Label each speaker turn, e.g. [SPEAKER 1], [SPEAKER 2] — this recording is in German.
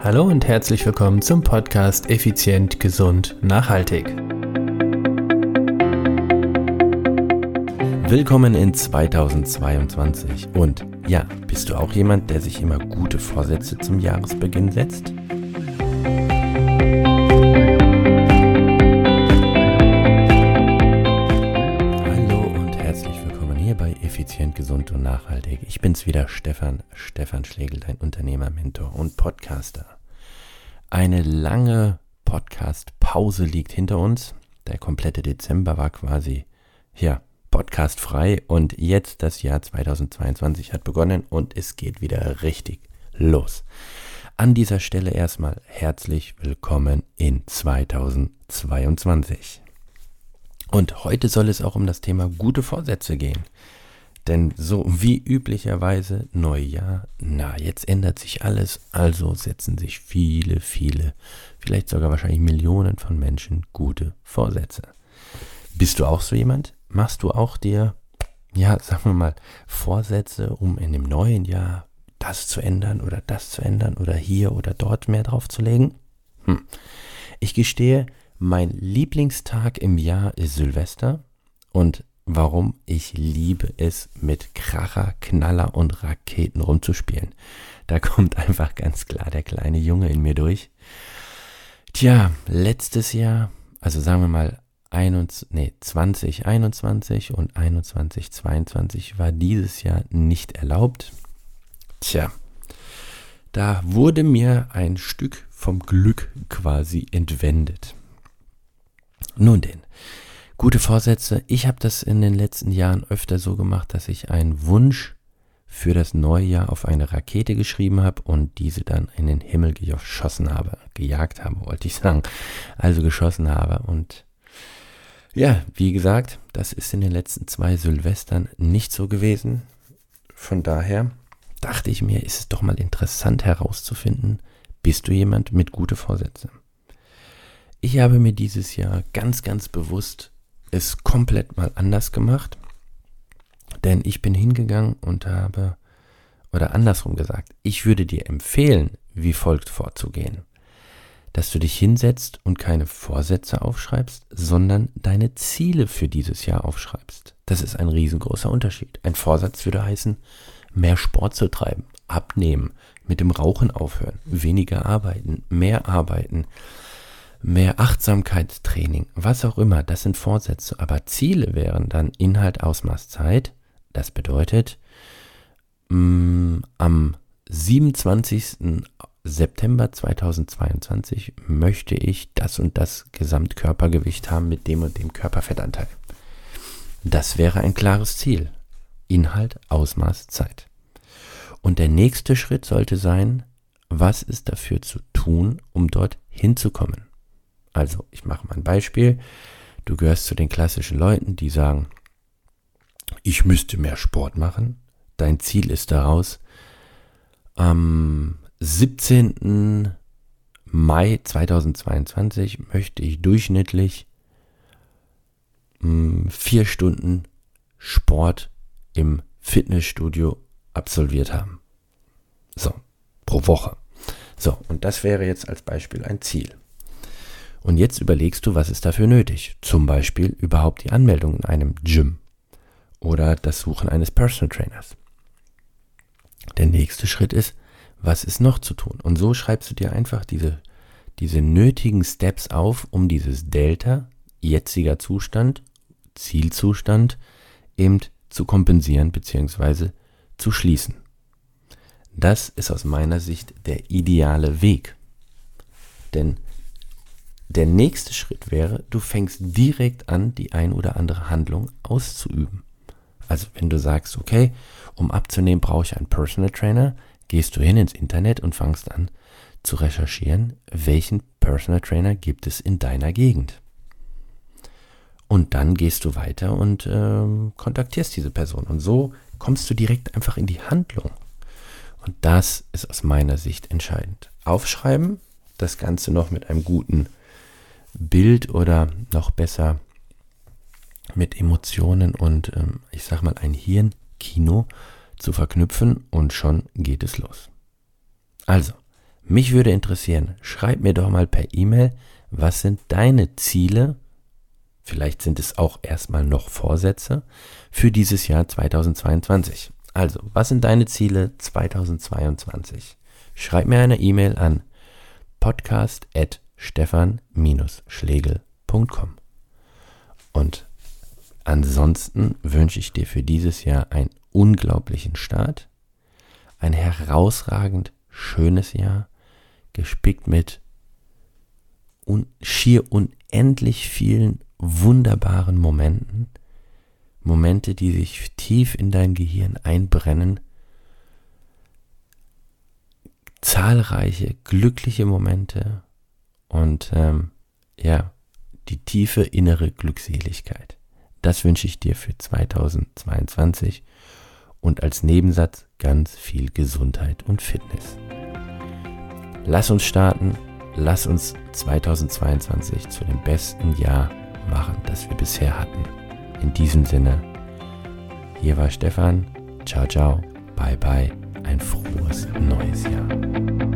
[SPEAKER 1] Hallo und herzlich willkommen zum Podcast Effizient, Gesund, Nachhaltig.
[SPEAKER 2] Willkommen in 2022. Und ja, bist du auch jemand, der sich immer gute Vorsätze zum Jahresbeginn setzt? Effizient, Gesund und Nachhaltig. Ich bin's wieder, Stefan, Stefan Schlegel, dein Unternehmer, Mentor und Podcaster. Eine lange Podcast-Pause liegt hinter uns. Der komplette Dezember war quasi, ja, Podcast frei und jetzt das Jahr 2022 hat begonnen und es geht wieder richtig los. An dieser Stelle erstmal herzlich willkommen in 2022. Und heute soll es auch um das Thema gute Vorsätze gehen. Denn so wie üblicherweise Neujahr, na, jetzt ändert sich alles, also setzen sich viele, viele, vielleicht sogar wahrscheinlich Millionen von Menschen gute Vorsätze. Bist du auch so jemand? Machst du auch dir, ja, sagen wir mal, Vorsätze, um in dem neuen Jahr das zu ändern oder das zu ändern oder hier oder dort mehr drauf zu legen? Hm. Ich gestehe, mein Lieblingstag im Jahr ist Silvester und warum ich liebe es, mit Kracher, Knaller und Raketen rumzuspielen. Da kommt einfach ganz klar der kleine Junge in mir durch. Tja, letztes Jahr, also sagen wir mal 21, nee, 2021 und 2122 war dieses Jahr nicht erlaubt. Tja, da wurde mir ein Stück vom Glück quasi entwendet. Nun denn, Gute Vorsätze. Ich habe das in den letzten Jahren öfter so gemacht, dass ich einen Wunsch für das neue Jahr auf eine Rakete geschrieben habe und diese dann in den Himmel geschossen habe. Gejagt habe, wollte ich sagen. Also geschossen habe. Und ja, wie gesagt, das ist in den letzten zwei Silvestern nicht so gewesen. Von daher dachte ich mir, ist es doch mal interessant herauszufinden, bist du jemand mit gute Vorsätze? Ich habe mir dieses Jahr ganz, ganz bewusst es komplett mal anders gemacht. Denn ich bin hingegangen und habe, oder andersrum gesagt, ich würde dir empfehlen, wie folgt vorzugehen. Dass du dich hinsetzt und keine Vorsätze aufschreibst, sondern deine Ziele für dieses Jahr aufschreibst. Das ist ein riesengroßer Unterschied. Ein Vorsatz würde heißen, mehr Sport zu treiben, abnehmen, mit dem Rauchen aufhören, weniger arbeiten, mehr arbeiten, mehr Achtsamkeitstraining, was auch immer, das sind Vorsätze. Aber Ziele wären dann Inhalt, Ausmaß, Zeit. Das bedeutet, mh, mm, am 27. September 2022 möchte ich das und das Gesamtkörpergewicht haben mit dem und dem Körperfettanteil. Das wäre ein klares Ziel. Inhalt, Ausmaß, Zeit. Und der nächste Schritt sollte sein, was ist dafür zu tun, um dort hinzukommen? Also, ich mache mal ein Beispiel. Du gehörst zu den klassischen Leuten, die sagen, ich müsste mehr Sport machen. Dein Ziel ist daraus, am 17. Mai 2022 möchte ich durchschnittlich mh, vier Stunden Sport im Fitnessstudio absolviert haben. So, pro Woche. So, und das wäre jetzt als Beispiel ein Ziel. Und jetzt überlegst du, was ist dafür nötig? Zum Beispiel überhaupt die Anmeldung in einem Gym oder das Suchen eines Personal Trainers. Der nächste Schritt ist, was ist noch zu tun? Und so schreibst du dir einfach diese, diese nötigen Steps auf, um dieses Delta, jetziger Zustand, Zielzustand, eben zu kompensieren bzw. zu schließen. Das ist aus meiner Sicht der ideale Weg. Denn der nächste Schritt wäre, du fängst direkt an, die ein oder andere Handlung auszuüben. Also wenn du sagst, okay, um abzunehmen brauche ich einen Personal Trainer, gehst du hin ins Internet und fangst an zu recherchieren, welchen Personal Trainer gibt es in deiner Gegend. Und dann gehst du weiter und ähm, kontaktierst diese Person. Und so kommst du direkt einfach in die Handlung. Und das ist aus meiner Sicht entscheidend. Aufschreiben, das Ganze noch mit einem guten Bild oder noch besser mit Emotionen und ähm, ich sag mal ein Hirnkino zu verknüpfen und schon geht es los. Also, Mich würde interessieren, schreib mir doch mal per E-Mail, was sind deine Ziele? Vielleicht sind es auch erstmal noch Vorsätze für dieses Jahr 2022. Also, was sind deine Ziele 2022? Schreib mir eine E-Mail an podcast.stefan-schlegel.com. Und ansonsten wünsche ich dir für dieses Jahr einen unglaublichen Start, ein herausragend schönes Jahr, gespickt mit un schier unendlich vielen wunderbaren Momenten, Momente, die sich tief in dein Gehirn einbrennen, zahlreiche glückliche Momente und ähm, ja, die tiefe innere Glückseligkeit. Das wünsche ich dir für 2022 und als Nebensatz ganz viel Gesundheit und Fitness. Lass uns starten, lass uns 2022 zu dem besten Jahr machen, das wir bisher hatten. In diesem Sinne, hier war Stefan, ciao ciao, bye bye, ein frohes neues Jahr.